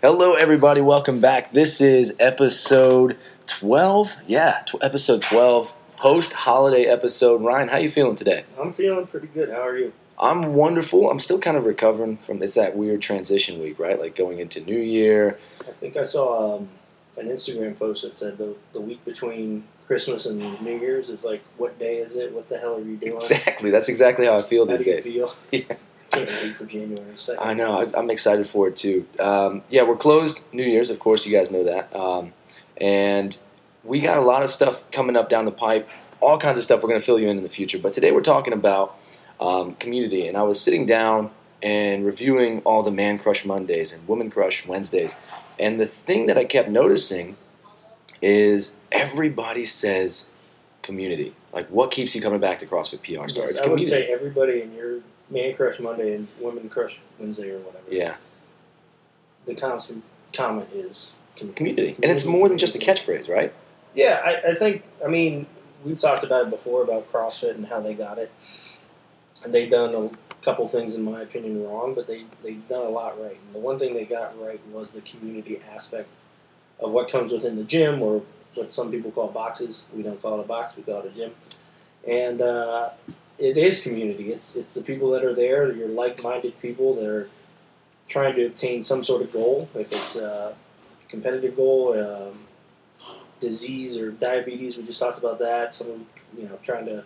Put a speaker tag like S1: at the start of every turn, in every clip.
S1: Hello, everybody. Welcome back. This is episode 12. Yeah, tw- episode 12, post holiday episode. Ryan, how you feeling today?
S2: I'm feeling pretty good. How are you?
S1: I'm wonderful. I'm still kind of recovering from it's that weird transition week, right? Like going into New Year.
S2: I think I saw um, an Instagram post that said the, the week between Christmas and New Year's is like, what day is it? What the hell are you doing?
S1: Exactly. That's exactly how I feel
S2: How
S1: these
S2: do you
S1: days.
S2: feel?
S1: Yeah.
S2: Can't wait for January 2nd.
S1: I know. I, I'm excited for it too. Um, yeah, we're closed New Year's, of course. You guys know that. Um, and we got a lot of stuff coming up down the pipe. All kinds of stuff we're going to fill you in in the future. But today we're talking about um, community. And I was sitting down and reviewing all the Man Crush Mondays and Woman Crush Wednesdays. And the thing that I kept noticing is everybody says community. Like, what keeps you coming back to CrossFit PR Star?
S2: Yes, I would
S1: community.
S2: say everybody in your Man Crush Monday and Women Crush Wednesday or whatever.
S1: yeah,
S2: The constant comment is community.
S1: community. And it's more than just a catchphrase, right?
S2: Yeah, I, I think, I mean, we've talked about it before about CrossFit and how they got it. And they've done a couple things, in my opinion, wrong, but they, they've done a lot right. And the one thing they got right was the community aspect of what comes within the gym, or what some people call boxes. We don't call it a box, we call it a gym. And uh, it is community. It's, it's the people that are there, your like minded people that are trying to obtain some sort of goal, if it's a competitive goal, um, disease or diabetes. We just talked about that. Someone, you know, trying to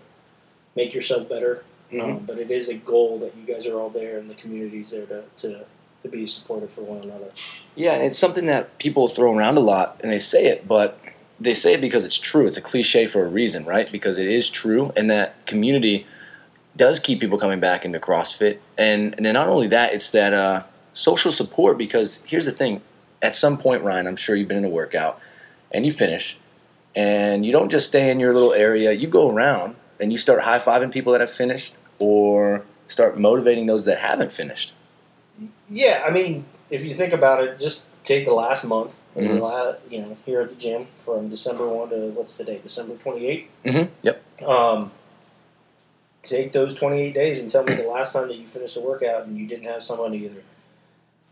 S2: make yourself better.
S1: Mhm.
S2: Um, but it is a goal that you guys are all there and the community's there to, to, to be supportive for one another.
S1: Yeah, and it's something that people throw around a lot, and they say it, but they say it because it's true. It's a cliche for a reason, right? Because it is true, and that community does keep people coming back into CrossFit. And, and then not only that, it's that uh, social support. Because here's the thing: at some point, Ryan, I'm sure you've been in a workout, and you finish, and you don't just stay in your little area. You go around and you start high fiving people that have finished, or start motivating those that haven't finished.
S2: Yeah, I mean, if you think about it, just take the last month,
S1: Mhm.
S2: the you know, here at the gym from December 1 to what's today, December 28th.
S1: Mm-hmm. Yep.
S2: Um, take those 28 days and tell me the last time that you finished a workout and you didn't have someone either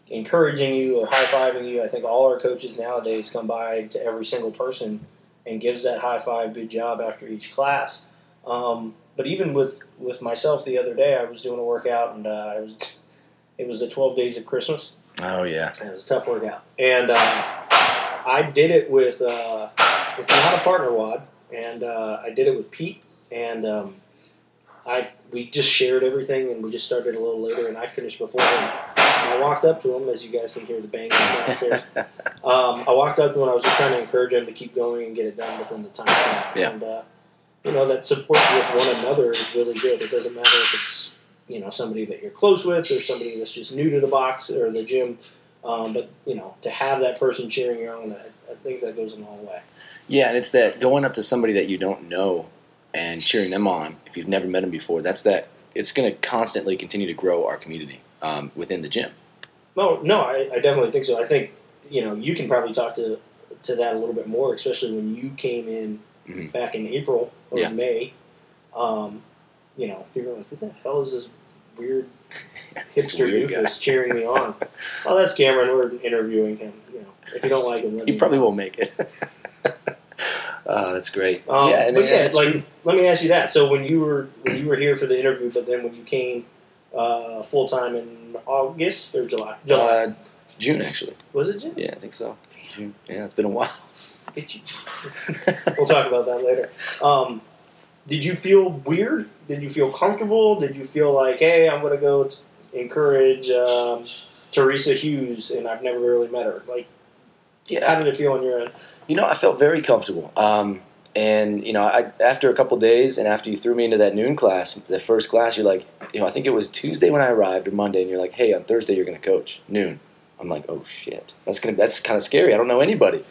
S2: encouraging you or high fiving you. I think all our coaches nowadays come by to every single person and gives that high five, good job after each class. Um, but even with, with myself the other day, I was doing a workout and uh, I was it was the 12 days of Christmas.
S1: Oh yeah.
S2: And it was a tough workout. And uh, I did it with with not a partner WOD, and uh, I did it with Pete, and um, I we just shared everything, and we just started a little later, and I finished before him. And I walked up to him, as you guys can hear the banging downstairs. um, I walked up to him, and I was just trying to encourage him to keep going and get it done within the time.
S1: Yeah.
S2: And uh, you know that support with one another is really good. It doesn't matter if it's you know somebody that you're close with or somebody that's just new to the box or the gym. Um, but you know, to have that person cheering you on, I, I think that goes a long way.
S1: Yeah, and it's that going up to somebody that you don't know and cheering them on if you've never met them before. That's that. It's going to constantly continue to grow our community um, within the gym.
S2: No, no, I, I definitely think so. I think you know you can probably talk to to that a little bit more, especially when you came in
S1: Mhm.
S2: back in April or
S1: Yeah.
S2: May. Um, you know, people are like, "What the hell is this weird hipster
S1: weird guy.
S2: doofus cheering me on?" oh, that's Cameron. We're interviewing him. You know, if you don't like him, let
S1: He probably
S2: know.
S1: won't make it. uh, that's great.
S2: Um,
S1: yeah, and
S2: but yeah,
S1: it's
S2: like
S1: true.
S2: let me ask you that. So when you were when you were here for the interview, but then when you came uh, full time in August or July, July
S1: Uh, June actually.
S2: was it June?
S1: Yeah, I think so. June. Yeah, it's been a while.
S2: Get you. we'll talk about that later. Um, did you feel weird? Did you feel comfortable? Did you feel like, hey, I'm going to go t- encourage um, Teresa Hughes, and I've never really met her? Like,
S1: yeah,
S2: how did it feel on your end?
S1: You know, I felt very comfortable. Um, and you know, I, after a couple days, and after you threw me into that noon class, the first class, you're like, you know, I think it was Tuesday when I arrived or Monday, and you're like, hey, on Thursday you're going to coach noon. I'm like, oh shit, that's gonna that's kind of scary. I don't know anybody.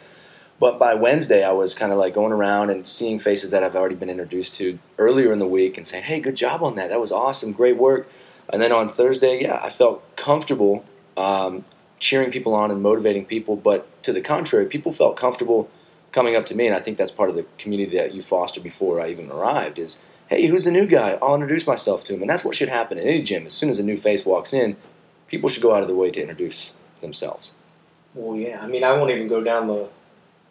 S1: But by Wednesday, I was kind of like going around and seeing faces that I've already been introduced to earlier in the week, and saying, hey, good job on that. That was awesome, great work. And then on Thursday, yeah, I felt comfortable um, cheering people on and motivating people. But to the contrary, people felt comfortable coming up to me, and I think that's part of the community that you fostered before I even arrived. Is hey, who's the new guy? I'll introduce myself to him, and that's what should happen in any gym. As soon as a new face walks in, people should go out of their way to introduce themselves.
S2: Well, yeah. I mean, I won't even go down the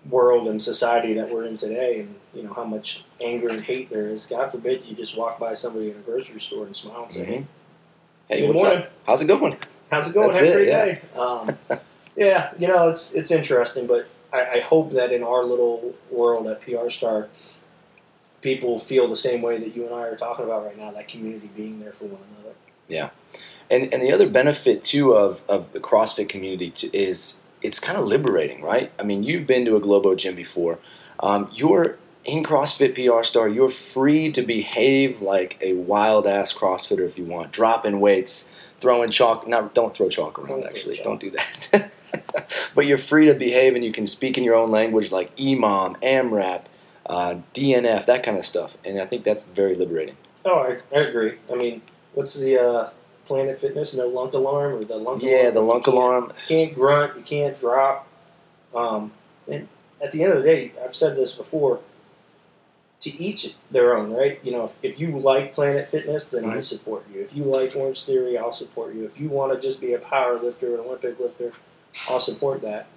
S2: world and society that we're in today, and you know how much anger and hate there is. God forbid you just walk by somebody in a grocery store and smile and say,
S1: Mhm. Hey,
S2: Good
S1: what's
S2: morning.
S1: up? How's it going?
S2: "How's it going?
S1: That's
S2: Have a
S1: it,
S2: great
S1: yeah.
S2: day." Um, yeah, you know, it's it's interesting, but I, I hope that in our little world at PR Star, people feel the same way that you and I are talking about right now. That community being there for one another. Yeah.
S1: And and the other benefit too of of the CrossFit community to, is it's kind of liberating, right? I mean, you've been to a Globo gym before. Um, you're in CrossFit PR Star. You're free to behave like a wild ass CrossFitter if you want, dropping weights, throwing chalk. Now, don't throw chalk around.
S2: Don't
S1: actually,
S2: chalk.
S1: don't do that. but you're free to behave, and you can speak in your own language, like EMOM, AMRAP, uh, DNF, that kind of stuff. And I think that's very liberating.
S2: Oh, I, I agree. I mean, what's the uh, Planet Fitness no lunk alarm or the lunk
S1: Yeah,
S2: alarm?
S1: the
S2: You
S1: lunk
S2: can't-
S1: alarm.
S2: You can't grunt. You can't drop. Um, and at the end of the day, I've said this before. To each their own, right? You know, if, if you like Planet Fitness, then I support you. If you like Orange Theory, I'll support you. If you want to just be a power lifter, an Olympic lifter, I'll support that.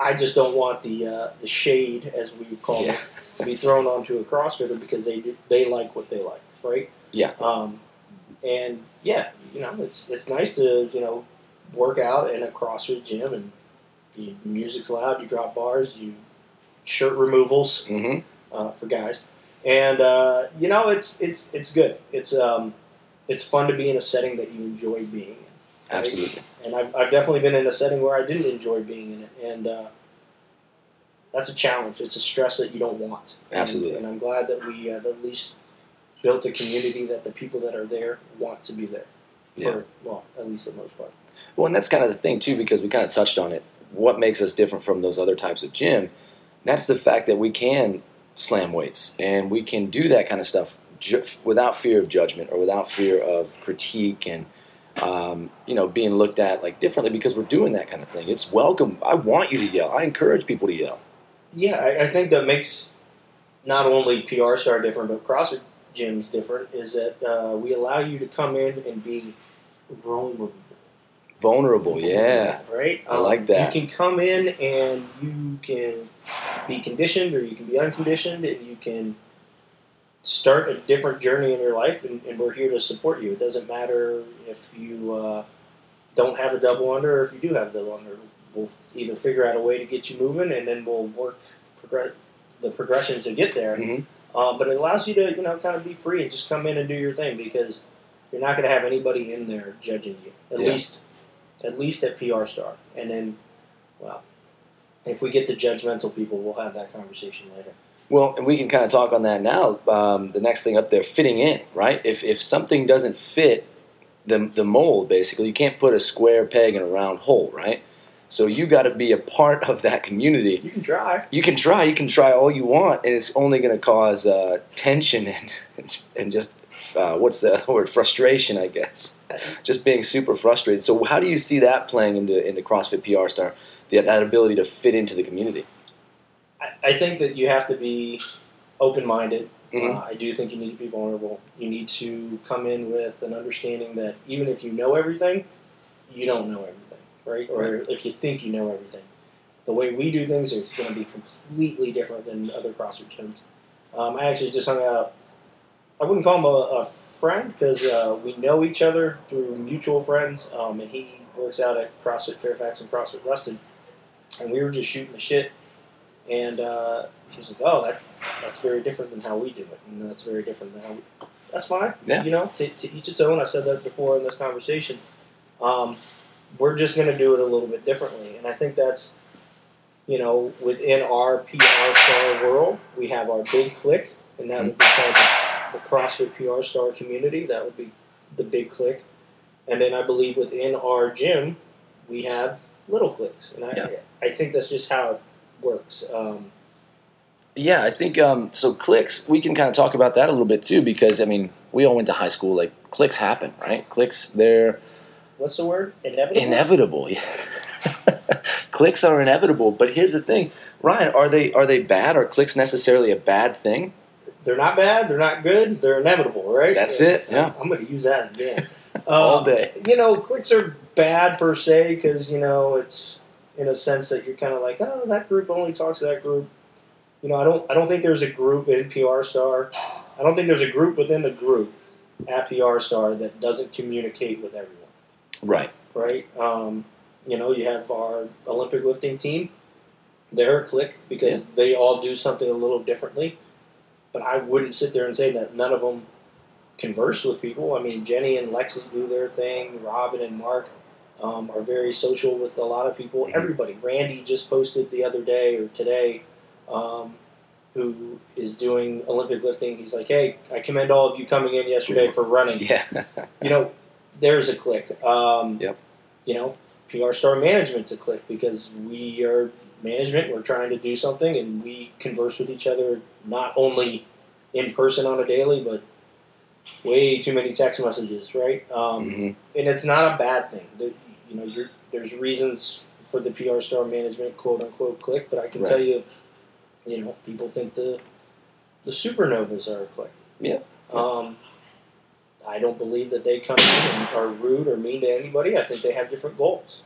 S2: I just don't want the uh, the shade, as we call
S1: Yeah.
S2: it, to be thrown onto a CrossFitter because they do, they like what they like, right?
S1: Yeah.
S2: Um, and yeah, you know, it's it's nice to you know work out in a CrossFit gym and you, music's loud, you drop bars, you shirt removals
S1: hmm
S2: uh, for guys, and uh, you know it's it's it's good. It's um it's fun to be in a setting that you enjoy being in. right?
S1: Absolutely.
S2: And I've, I've definitely been in a setting where I didn't enjoy being in it, and uh, that's a challenge. It's a stress that you don't want. And-
S1: Absolutely.
S2: And, I'm glad that we have at least built a community that the people that are there want to be there. For,
S1: Yeah.
S2: Well, at least the most part.
S1: Well, and that's kind of the thing too, because we kind of touched on it. What makes us different from those other types of gym? That's the fact that we can slam weights and we can do that kind of stuff ju- without fear of judgment or without fear of critique and um, you know being looked at like differently because we're doing that kind of thing. It's welcome. I want you to yell. I encourage people to yell.
S2: Yeah, I, I think that makes not only PR Star different, but CrossFit gyms different. Is that uh, we allow you to come in and be vulnerable.
S1: Vulnerable, yeah.
S2: Right?
S1: I like that.
S2: You can come in and you can be conditioned or you can be unconditioned and you can start a different journey in your life and, and we're here to support you. It doesn't matter if you uh, don't have a double under or if you do have a double under. We'll either figure out a way to get you moving and then we'll work progress the progressions to get there.
S1: Mhm.
S2: Um, but it allows you to, you know, kind of be free and just come in and do your thing because you're not going to have anybody in there judging you. At
S1: Yeah.
S2: least, at least at PR Star. And then, well, if we get the judgmental people, we'll have that conversation later.
S1: Well, and we can kind of talk on that now. Um, the next thing up there, fitting in, right? If if something doesn't fit the the mold, basically, you can't put a square peg in a round hole, right? So you got to be a part of that community.
S2: You can try.
S1: You can try, you can try all you want, and it's only going to cause uh, tension and and just uh, what's the other word? Frustration, I guess. Just being super frustrated. So how do you see that playing into into CrossFit PR Star? The, that ability to fit into the community.
S2: I, I think that you have to be open minded.
S1: Mhm.
S2: Uh, I do think you need to be vulnerable. You need to come in with an understanding that even if you know everything, you don't know everything, right? Or if you think you know everything. The way we do things is going to be completely different than other CrossFit gyms. Um, I actually just hung out. I wouldn't call him a, a friend because uh, we know each other through mutual friends, um, and he works out at CrossFit Fairfax and CrossFit Reston. And we were just shooting the shit, and uh, he's like, "Oh, that that's very different than how we do it, and that's very different than how we." That's fine.
S1: Yeah.
S2: You know, to, to each its own. I've said that before in this conversation. Um, we're just going to do it a little bit differently, and I think that's, you know, within our PR star world, we have our big click, and that would be kind of the, the CrossFit PR star community. That would be the big click, and then I believe within our gym, we have little clicks, and I
S1: Yeah.
S2: I think that's just how it works. Um,
S1: Yeah, I think um, so. Clicks, we can kind of talk about that a little bit too, because I mean, we all went to high school. Like clicks happen, right? Clicks, they're
S2: what's the word? Inevitable.
S1: inevitable. Yeah. clicks are inevitable. But here's the thing, Ryan: are they are they bad? Are clicks necessarily a bad thing?
S2: They're not bad. They're not good. They're inevitable, right?
S1: That's it, yeah.
S2: I'm going to use that again.
S1: All
S2: Um,
S1: day.
S2: You know, clicks are bad per se because you know it's in a sense that you're kind of like, oh, that group only talks to that group. You know, I don't I don't think there's a group in PR Star. I don't think there's a group within the group at PR Star that doesn't communicate with everyone.
S1: Right.
S2: Right. Um, you know, you have our Olympic lifting team. They're a clique because
S1: Yeah.
S2: they all do something a little differently. But I wouldn't sit there and say that none of them converse with people. I mean, Jenny and Lexi do their thing. Robin and Mark um, are very social with a lot of people.
S1: Mhm.
S2: Everybody. Randy just posted the other day or today, um, who is doing Olympic lifting. He's like, "Hey, I commend all of you coming in yesterday for running."
S1: Yeah.
S2: You know, there's a click. Um,
S1: Yep.
S2: You know, PR Star Management's a click because we are management. We're trying to do something, and we converse with each other not only in person on a daily, but way too many text messages, right? Um,
S1: hmm
S2: and it's not a bad thing. There, you know, you're, there's reasons for the PR Star Management quote unquote click, but I can
S1: Right.
S2: tell you, you know, people think the the supernovas are a click.
S1: Yeah.
S2: Um, I don't believe that they come in and are rude or mean to anybody. I think they have different goals.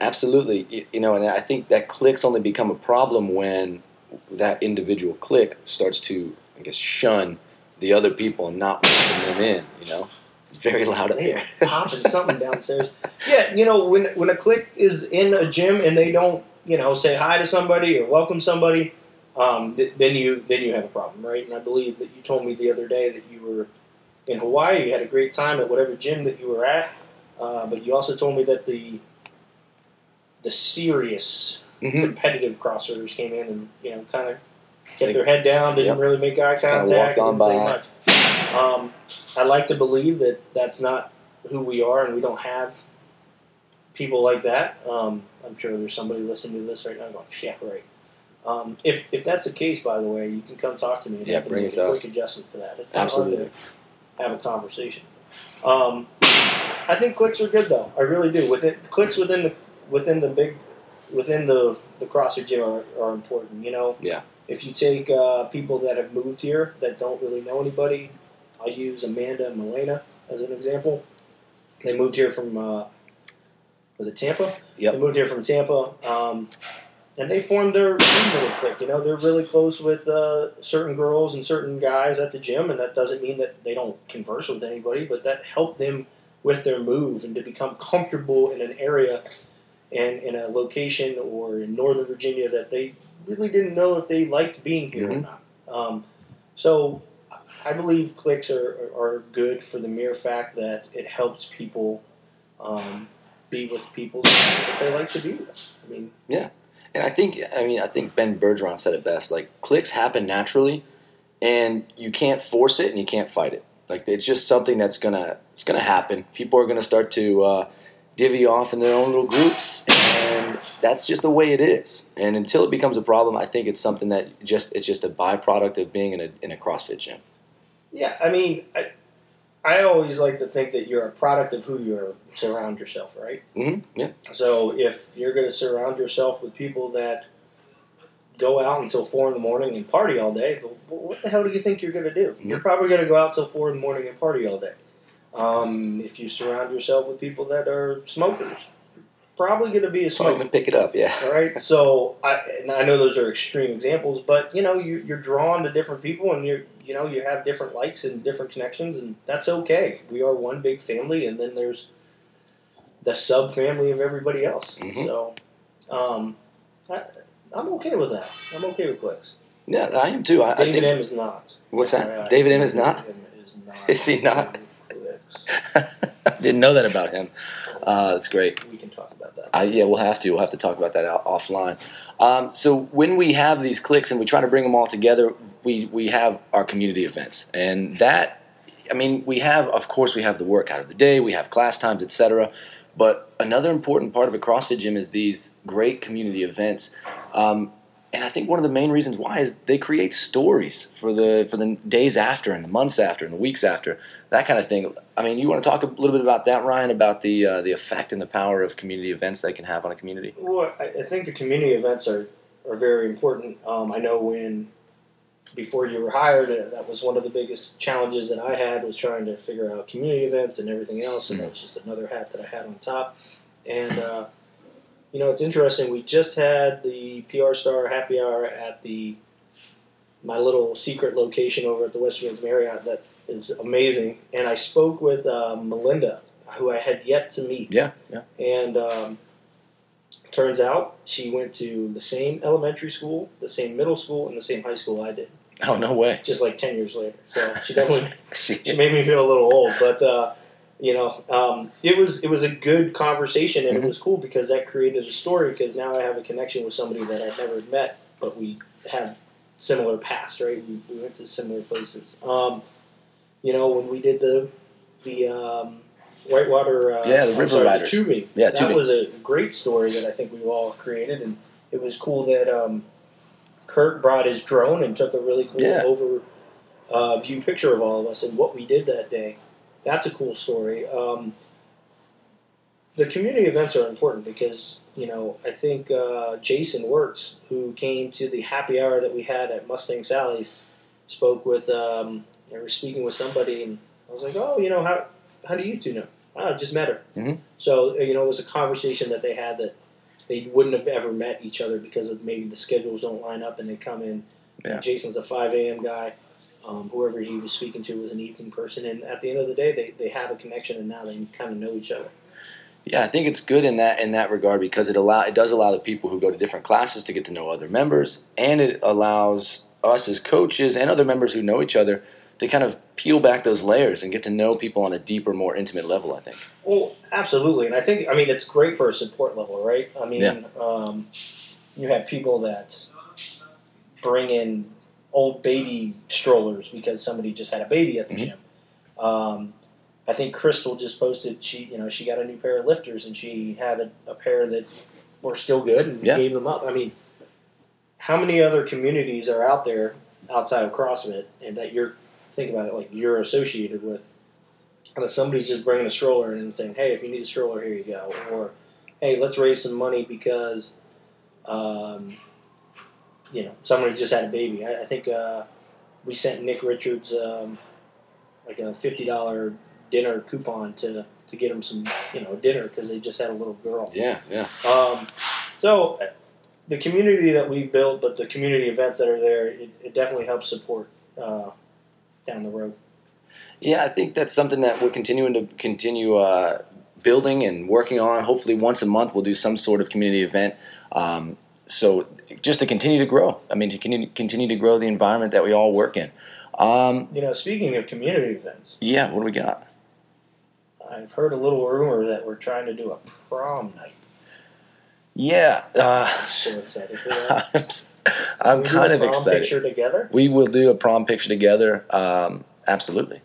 S1: Absolutely. You, know, and I think that clicks only become a problem when that individual click starts to, I guess, shun the other people and not welcome them in. You know, it's very loud up
S2: They
S1: here.
S2: popping something downstairs. Yeah, you know, when when a click is in a gym and they don't, you know, say hi to somebody or welcome somebody, um, th- then you then you have a problem, right? And I believe that you told me the other day that you were in Hawaii. You had a great time at whatever gym that you were at, uh, but you also told me that the the serious
S1: hmm
S2: competitive crossfitters came in and you know kind of kept
S1: They-
S2: their head down, didn't
S1: Yep.
S2: really make eye contact, didn't say much. Um, I like to believe that that's not who we are, and we don't have people like that. Um, I'm sure there's somebody listening to this right now going, "Yeah, right." Um, if if that's the case, by the way, you can come talk to me. and
S1: Yeah,
S2: I can
S1: bring
S2: make
S1: it to
S2: a
S1: us.
S2: quick adjustment to that. It's not
S1: Absolutely.
S2: Have a conversation. Um, I think clicks are good though. I really do. Within clicks within the within the big within the the CrossFit gym are, are important. You know.
S1: Yeah.
S2: If you take uh, people that have moved here that don't really know anybody, I'll use Amanda and Milena as an example. They moved here from uh, was it Tampa?
S1: Yep.
S2: They moved here from Tampa. Um, and they formed their own little clique. You know, they're really close with uh, certain girls and certain guys at the gym, and that doesn't mean that they don't converse with anybody, but that helped them with their move and to become comfortable in an area and in a location or in Northern Virginia that they really didn't know if they liked being here or
S1: Mhm.
S2: not. Um, so I believe clicks are, are good for the mere fact that it helps people um, be with people that they like to be with. I mean,
S1: And I think, I mean, I think Ben Bergeron said it best. Like clicks happen naturally, and you can't force it and you can't fight it. Like it's just something that's gonna it's gonna happen. People are gonna start to uh, divvy off in their own little groups, and that's just the way it is. And until it becomes a problem, I think it's something that just it's just a byproduct of being in a in a CrossFit gym.
S2: Yeah, I mean, I, I always like to think that you're a product of who you surround yourself, right?
S1: hmm Yeah,
S2: So if you're going to surround yourself with people that go out until four in the morning and party all day, well, what the hell do you think you're going to do? You're probably going to go out till four in the morning and party all day. Um, if you surround yourself with people that are smokers, probably going to be a smoker.
S1: gonna pick it up. Yeah,
S2: All right, so I, and I know those are extreme examples, but you know you, you're drawn to different people, and you're you know you have different likes and different connections, and that's okay. We are one big family, and then there's the sub family of everybody else.
S1: Mhm.
S2: So, um, I, I'm okay with that. I'm okay with clicks.
S1: yeah, I am too. I, I
S2: David
S1: think.
S2: M is not.
S1: What's that?
S2: FYI.
S1: David M is not.
S2: David M is not.
S1: Is he not? I didn't know that about him. Uh, that's great.
S2: We can talk about that.
S1: I, yeah, we'll have to. We'll have to talk about that out, offline. Um, so when we have these clicks and we try to bring them all together, we we have our community events, and that, I mean, we have, of course, we have the workout of the day, we have class times, etc. But another important part of a CrossFit gym is these great community events. Um, and I think one of the main reasons why is they create stories for the for the days after and the months after and the weeks after that kind of thing. I mean, you want to talk a little bit about that, Ryan, about the uh, the effect and the power of community events they can have on a community.
S2: Well, I, think the community events are, are very important. Um, I know when before you were hired, uh, that was one of the biggest challenges that I had was trying to figure out community events and everything else, and
S1: Mhm.
S2: that was just another hat that I had on top. And uh, you know, it's interesting. We just had the PR Star Happy Hour at the my little secret location over at the Westfields Marriott that is amazing. And I spoke with uh, Melinda, who I had yet to meet.
S1: Yeah, yeah.
S2: And um, turns out she went to the same elementary school, the same middle school, and the same high school I did.
S1: Oh no way.
S2: Just like ten years later. So she definitely
S1: She-
S2: she made me feel a little old, but uh, you know, um, it was it was a good conversation, and
S1: Mhm.
S2: it was cool because that created a story. Because now I have a connection with somebody that I've never met, but we have similar past, right? We, we went to similar places. Um, you know, when we did the the um, Whitewater, uh,
S1: Yeah, the River
S2: sorry,
S1: Riders.
S2: tubing.
S1: Yeah,
S2: that
S1: tubing.
S2: was a great story that I think we all created, and it was cool that um, Kurt brought his drone and took a really cool
S1: Yeah.
S2: over uh, view picture of all of us and what we did that day. That's a cool story. Um, the community events are important because you know I think uh, Jason Wirtz, who came to the happy hour that we had at Mustang Sally's, spoke with. Um, they were speaking with somebody, and I was like, "Oh, you know how how do you two know?" Oh, I just met her.
S1: Mhm.
S2: So you know, it was a conversation that they had that they wouldn't have ever met each other because of maybe the schedules don't line up, and they come in.
S1: Yeah.
S2: Jason's a five a.m. guy. Um, whoever he was speaking to was an evening person, and at the end of the day, they, they have a connection, and now they kind of know each other.
S1: Yeah, I think it's good in that in that regard because it allow it does allow the people who go to different classes to get to know other members, and it allows us as coaches and other members who know each other to kind of peel back those layers and get to know people on a deeper, more intimate level. I think.
S2: Well, absolutely, and I think I mean it's great for a support level, right? I mean,
S1: Yeah.
S2: um, you have people that bring in old baby strollers because somebody just had a baby at the
S1: Mhm.
S2: gym. Um, I think Crystal just posted she you know she got a new pair of lifters and she had a, a pair that were still good and
S1: Yeah.
S2: gave them up. I mean, how many other communities are out there outside of CrossFit and that you're think about it like you're associated with and somebody's just bringing a stroller in and saying, "Hey, if you need a stroller, here you go," or "Hey, let's raise some money because, um, you know, somebody just had a baby." I, I think uh, we sent Nick Richards um, like a fifty dollar dinner coupon to to get him some you know dinner because they just had a little girl.
S1: Yeah, yeah.
S2: Um, so the community that we built, but the community events that are there, it, it definitely helps support uh, down the road.
S1: Yeah, I think that's something that we're continuing to continue uh, building and working on. Hopefully, once a month, we'll do some sort of community event. Um, so, just to continue to grow. I mean, to continue, continue to grow the environment that we all work in. Um,
S2: You know, speaking of community events.
S1: yeah, what do we got?
S2: I've heard a little rumor that we're trying to do a prom night.
S1: Yeah, uh,
S2: I'm so excited for that.
S1: I'm, s- I'm
S2: do
S1: kind of excited.
S2: Picture together.
S1: We will do a prom picture together. Um, absolutely.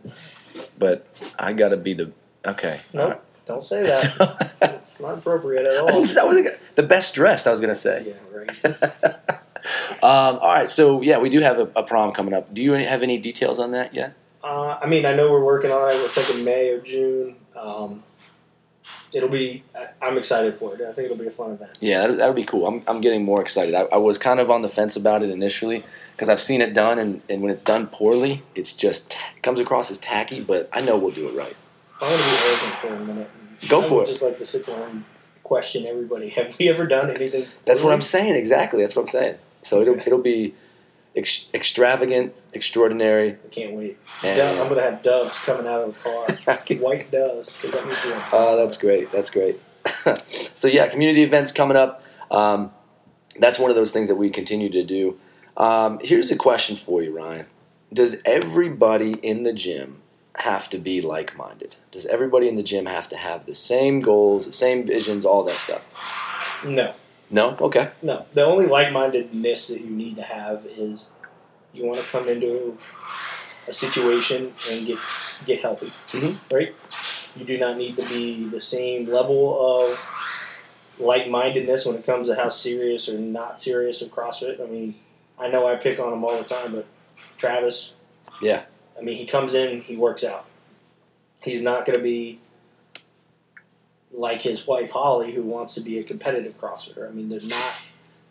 S1: But I got to be the okay.
S2: Nope, don't say that. it's not appropriate at all.
S1: didn't- that was the best dressed. I was going to say.
S2: Yeah, right.
S1: um, all right, so yeah, we do have a, a prom coming up. Do you have any details on that yet?
S2: Uh, I mean, I know we're working on it. We're thinking May or June. Um, it'll be. I'm excited for it. I think it'll be a fun event.
S1: Yeah, that would be cool. I'm, I'm getting more excited. I, I was kind of on the fence about it initially because I've seen it done, and, and when it's done poorly, it's just it comes across as tacky. But I know we'll do it right.
S2: I'm going to be open for a minute.
S1: Go
S2: I
S1: for it.
S2: Just like to sit there and question everybody. Have we ever done anything?
S1: That's what? I'm saying. Exactly. That's what I'm saying. So it'll it'll be ex- extravagant, extraordinary.
S2: I can't wait.
S1: And,
S2: Dove- I'm going to have doves coming out of the car. White doves. that
S1: Oh, that's great. That's great. so yeah, community events coming up. Um, that's one of those things that we continue to do. Um, here's a question for you, Ryan. Does everybody in the gym have to be like-minded? Does everybody in the gym have to have the same goals, the same visions, all that stuff?
S2: No.
S1: No. Okay.
S2: No, the only like-mindedness that you need to have is you want to come into a situation and get get healthy,
S1: Mhm.
S2: right? You do not need to be the same level of like-mindedness when it comes to how serious or not serious of CrossFit. I mean, I know I pick on him all the time, but Travis,
S1: Yeah.
S2: I mean, he comes in, he works out. He's not going to be like his wife Holly, who wants to be a competitive CrossFitter. I mean, they're not.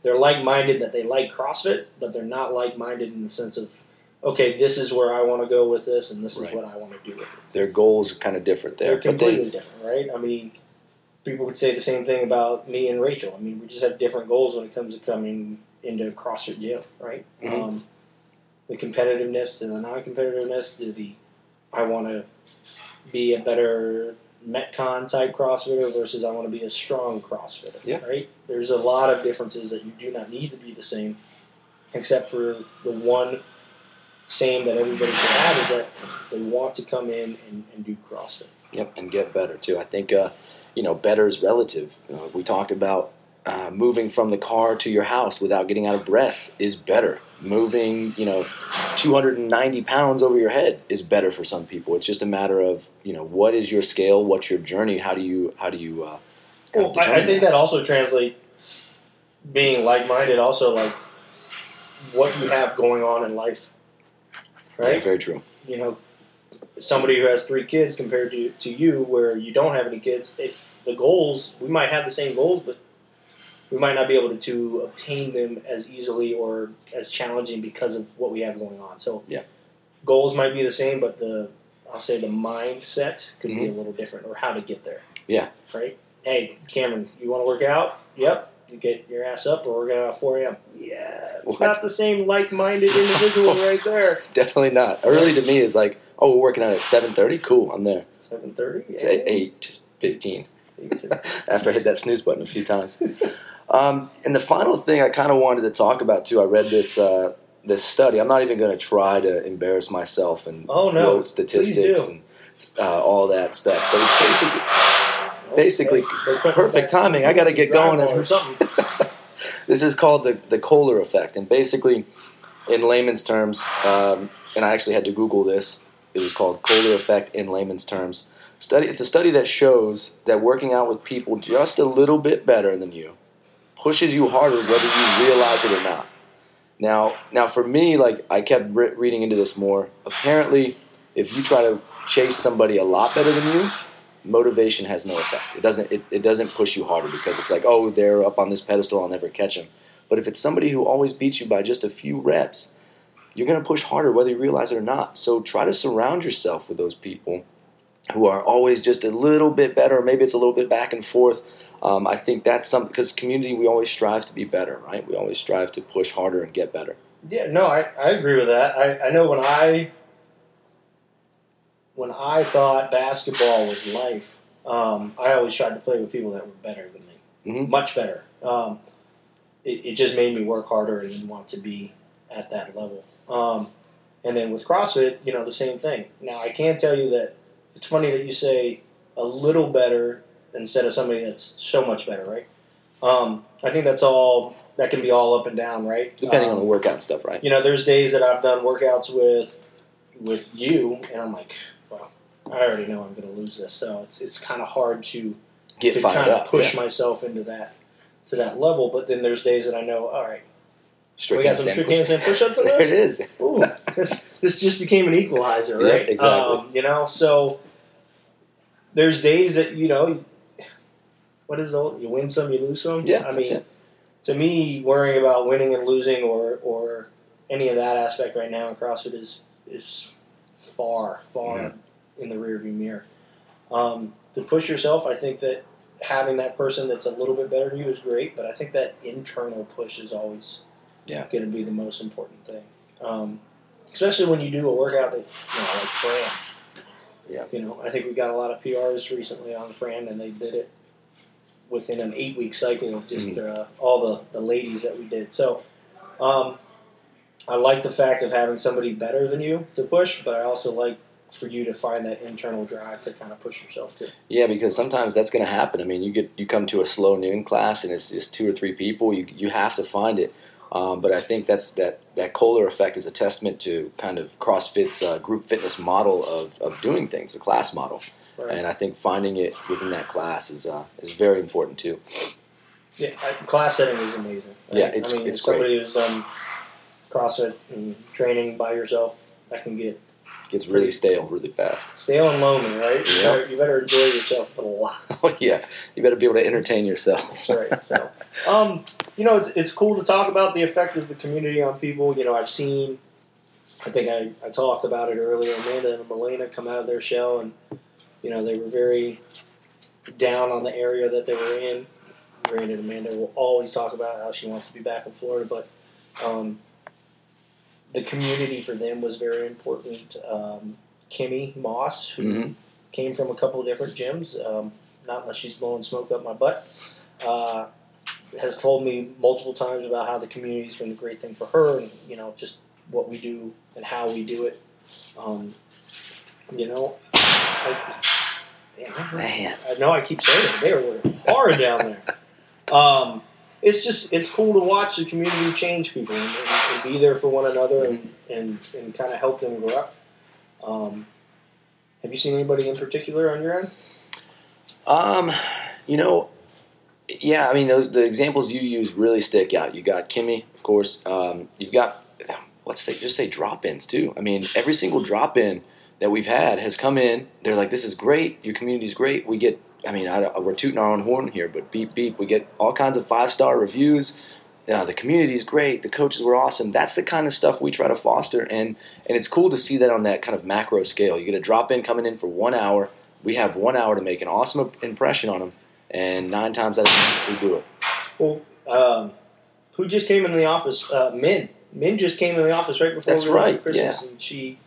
S2: They're like-minded that they like CrossFit, but they're not like-minded in the sense of, okay, this is where I want to go with this, and this is what I want to do with this.
S1: Their goals are kind of different there,
S2: They're
S1: but they
S2: completely different, right? I mean, people would say the same thing about me and Rachel. I mean, we just have different goals when it comes to coming into a CrossFit gym, right?
S1: Mhm.
S2: Um, the competitiveness to the non-competitiveness to the I want to be a better Metcon type CrossFitter versus I want to be a strong CrossFitter,
S1: Yeah.
S2: right? There's a lot of differences that you do not need to be the same, except for the one same that everybody should have is that they want to come in and, and do CrossFit.
S1: Yep, and get better too. I think uh, you know better is relative. Know, we talked about uh, moving from the car to your house without getting out of breath is better. Moving, you know, 290 pounds over your head is better for some people. It's just a matter of you know what is your scale, what's your journey, how do you how do you uh,
S2: Well, I, I think that also translates being like-minded. Also, like what you have going on in life,
S1: Yeah,
S2: right?
S1: very true.
S2: You know, somebody who has three kids compared to to you, where you don't have any kids. It, the goals we might have the same goals, but we might not be able to, to obtain them as easily or as challenging because of what we have going on. So,
S1: Yeah.
S2: goals might be the same, but the I'll say the mindset could be a
S1: Mhm.
S2: little different, or how to get there.
S1: Yeah.
S2: Right. Hey, Cameron, you want to work out? Yep. You get your ass up, or we're gonna at 4 a.m. Yeah, it's
S1: What?
S2: not the same like-minded individual right there.
S1: Definitely not. Early to me is like, oh, we're working out at 7:30. Cool, I'm there.
S2: 7:30.
S1: It's at 8:15. after I hit that snooze button a few times. Um, and the final thing I kind of wanted to talk about too, I read this uh, this study. I'm not even going to try to embarrass myself and
S2: Oh, no.
S1: quote statistics and uh, all that stuff. But it's basically basically
S2: Okay.
S1: Perfect timing. I got to get going.
S2: Or something.
S1: this is called the the Kohler effect, and basically, in layman's terms, um, and I actually had to Google this. It was called Kohler effect in layman's terms. Study. It's a study that shows that working out with people just a little bit better than you pushes you harder, whether you realize it or not. Now, now for me, like I kept re- reading into this more. Apparently, if you try to chase somebody a lot better than you, motivation has no effect. It doesn't. It, it doesn't push you harder because it's like, oh, they're up on this pedestal. I'll never catch them. But if it's somebody who always beats you by just a few reps, you're going to push harder whether you realize it or not. So try to surround yourself with those people who are always just a little bit better, or maybe it's a little bit back and forth. Um, I think that's something because community we always strive to be better, right? We always strive to push harder and get better.
S2: Yeah, no, I, I agree with that. I, I know when I when I thought basketball was life, um, I always tried to play with people that were better than me,
S1: Mhm.
S2: much better. Um, it, it just made me work harder and want to be at that level. Um, and then with CrossFit, you know, the same thing. Now I can tell you that it's funny that you say a little better instead of somebody that's so much better, right? Um, I think that's all. That can be all up and down, right?
S1: Depending
S2: Um,
S1: on the workout stuff, right?
S2: you know, there's days that I've done workouts with with you, and I'm like, well, I already know I'm going to lose this, so it's it's kind of hard to
S1: Get
S2: to
S1: fired
S2: kind of
S1: up.
S2: push
S1: yeah.
S2: myself into that to that level. But then there's days that I know, all right,
S1: Strict
S2: we got some strict
S1: push.
S2: handstand push-ups
S1: There it is.
S2: Ooh, this this just became an equalizer,
S1: Yeah,
S2: right?
S1: exactly.
S2: Um, you know, so there's days that you know, what is the you win some, you lose some.
S1: Yeah,
S2: I
S1: that's
S2: mean,
S1: it.
S2: to me, worrying about winning and losing or or any of that aspect right now in CrossFit is is far far
S1: Mm-hmm.
S2: in the rearview mirror. Um, to push yourself, I think that having that person that's a little bit better than you is great, but I think that internal push is always
S1: Yeah.
S2: going to be the most important thing. Um, especially when you do a workout that you know, like Fran.
S1: Yeah.
S2: You know, I think we got a lot of PRs recently on Fran, and they did it within an eight week cycle of just
S1: Mm-hmm.
S2: uh, all the, the ladies that we did. So, um, I like the fact of having somebody better than you to push, but I also like for you to find that internal drive to kind of push yourself too.
S1: Yeah, because sometimes that's going to happen. I mean, you get you come to a slow noon class and it's just two or three people. You you have to find it. Um, but I think that's that that Kohler effect is a testament to kind of CrossFit's uh, group fitness model of, of doing things, the class model.
S2: Right.
S1: And I think finding it within that class is uh, is very important too.
S2: Yeah, class setting is amazing. right?
S1: Yeah, it's-
S2: I mean,
S1: it's
S2: somebody who's done CrossFit and training by yourself, that can get
S1: gets really stale really fast.
S2: stale and lonely, right? You, better, you better enjoy yourself a lot.
S1: Oh yeah, you better be able to entertain yourself.
S2: Right. So, um, you know, it's, it's cool to talk about the effect of the community on people. You know, I've seen, I think I, I talked about it earlier. Amanda and Melena come out of their shell, and you know they were very down on the area that they were in. Granted, Amanda will always talk about how she wants to be back in Florida, but um, the community for them was very important. Um, Kimmy Moss, who
S1: hmm
S2: came from a couple of different gyms, um, not unless she's blowing smoke up my butt, uh, has told me multiple times about how the community's been a great thing for her and, you know, just what we do and how we do it. Um, you know, I, man,
S1: Man.
S2: I know I keep saying it. They are working hard down there. Um, it's just it's cool to watch the community change people and, and, and be there for one another and, and, and kind of help them grow up. Um, have you seen anybody in particular on your end?
S1: Um, you know, yeah, I mean, those the examples you use really stick out. You got Kimmy, of course. Um, you've got let's say just say drop-ins too. I mean, every single drop-in that we've had has come in. They're like, "This is great. Your community's great." We get, I mean, I, we're tooting our own horn here, but beep beep, we get all kinds of five-star reviews. Uh, the community's great. The coaches were awesome. That's the kind of stuff we try to foster, and and it's cool to see that on that kind of macro scale. You get a drop-in coming in for one hour. We have one hour to make an awesome impression on them, and nine times out of ten, we do it.
S2: Well, um, who just came into the office? Uh, Min. Min just came in the office right before
S1: That's
S2: we
S1: right,
S2: Christmas, and she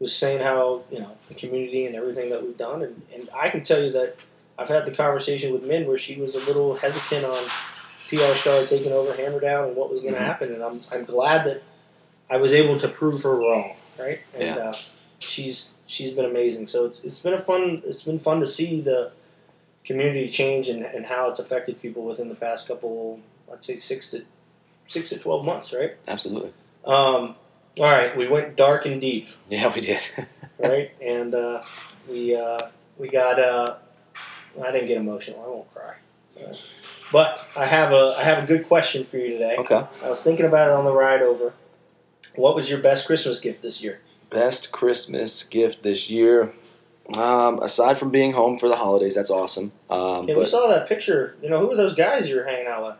S2: was saying how you know the community and everything that we've done, and, and I can tell you that I've had the conversation with Min where she was a little hesitant on PR Star taking over Hammer Down and what was going to
S1: Mhm.
S2: happen, and I'm I'm glad that I was able to prove her wrong, right? And
S1: Yeah.
S2: uh, she's she's been amazing. So it's it's been a fun it's been fun to see the community change and, and how it's affected people within the past couple I'd say six to six to twelve months, right?
S1: Absolutely.
S2: Um, all right, we went dark and deep,
S1: Yeah, we did.
S2: right? and uh, we uh, we got uh, I didn't get emotional. I won't cry. But I have a I have a good question for you today.
S1: okay.
S2: I was thinking about it on the ride over. What was your best Christmas gift this year?
S1: Best Christmas gift this year. Um, aside from being home for the holidays, that's awesome. Um,
S2: Yeah, we saw that picture. You know, who were those guys you were hanging out with?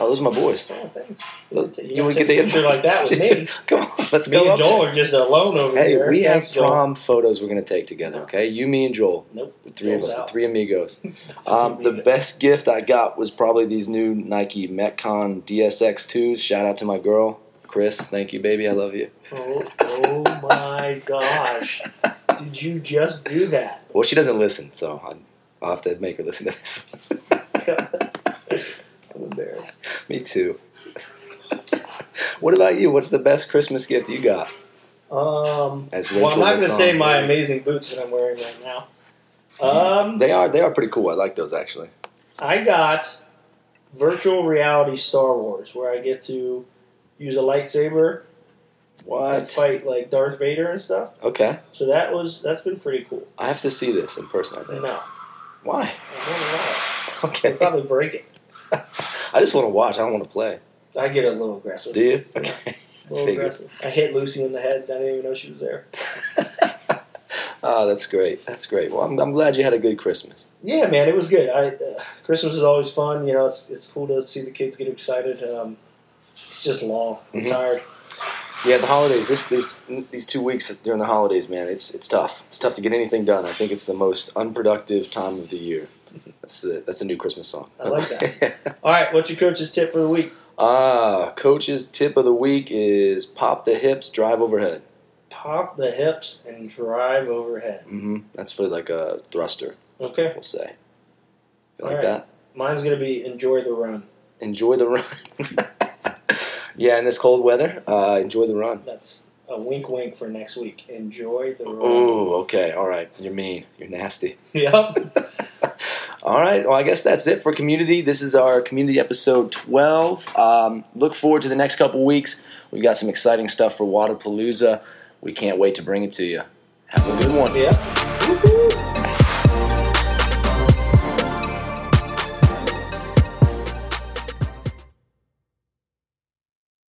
S1: Oh, those are my boys.
S2: Oh, thanks.
S1: Those-
S2: You,
S1: you
S2: you
S1: would get the
S2: picture like that with me.
S1: Come on, let's
S2: Me
S1: go
S2: and
S1: up.
S2: Joel are just alone over
S1: Hey,
S2: here.
S1: we
S2: Thanks,
S1: have
S2: Joel.
S1: prom photos we're gonna take together. Okay, you, me, and Joel.
S2: Nope.
S1: The three of
S2: Joel's
S1: us, the three amigos. Um, the best gift I got was probably these new Nike Metcon DSX twos. Shout out to my girl, Chris. Thank you, baby. I love you.
S2: Oh, oh my gosh. Did you just do that?
S1: Well, she doesn't listen, so I'll- have to make her listen to this.
S2: Embarrassed.
S1: Me too. what about you? What's the best Christmas gift you got?
S2: Um,
S1: As
S2: well, I'm not going to say my amazing boots that I'm wearing right now. Um,
S1: They are they are pretty cool. I like those actually.
S2: I got virtual reality Star Wars, where I get to use a lightsaber and
S1: What?
S2: fight like Darth Vader and stuff.
S1: Okay,
S2: So that was that's been pretty cool.
S1: I have to see this in person. I think.
S2: No,
S1: Why?
S2: I don't know.
S1: Okay,
S2: probably break it.
S1: I just want to watch. I don't want to play.
S2: I get a little aggressive.
S1: Do you? Okay.
S2: A little aggressive. I hit Lucy in the head. I didn't even know she was there.
S1: oh, that's great. That's great. Well, I'm, I'm glad you had a good Christmas.
S2: Yeah, man, it was good. I uh, Christmas is always fun. You know, it's it's cool to see the kids get excited. Um, it's just long. I'm
S1: Mhm.
S2: tired.
S1: Yeah, the holidays. This this these two weeks during the holidays, man. It's it's tough. It's tough to get anything done. I think it's the most unproductive time of the year. That's the, that's a new Christmas song.
S2: I like that. All right, what's your coach's tip for the week?
S1: Ah, coach's tip of the week is pop the hips, drive overhead.
S2: Pop the hips and drive overhead.
S1: Mm-hmm. That's for like a thruster,
S2: Okay,
S1: we'll say. You like
S2: right.
S1: that?
S2: mine's gonna be enjoy the run.
S1: Enjoy the run. yeah, in this cold weather, uh, enjoy the run.
S2: That's a wink, wink for next week. Enjoy the run.
S1: Ooh, okay, all right. You're mean. You're nasty.
S2: Yep.
S1: All right. Well, I guess that's it for community. This is our community episode 12. Um, look forward to the next couple weeks. We've got some exciting stuff for Wodapalooza. We can't wait to bring it to you. Have a good one.
S2: Woo-hoo.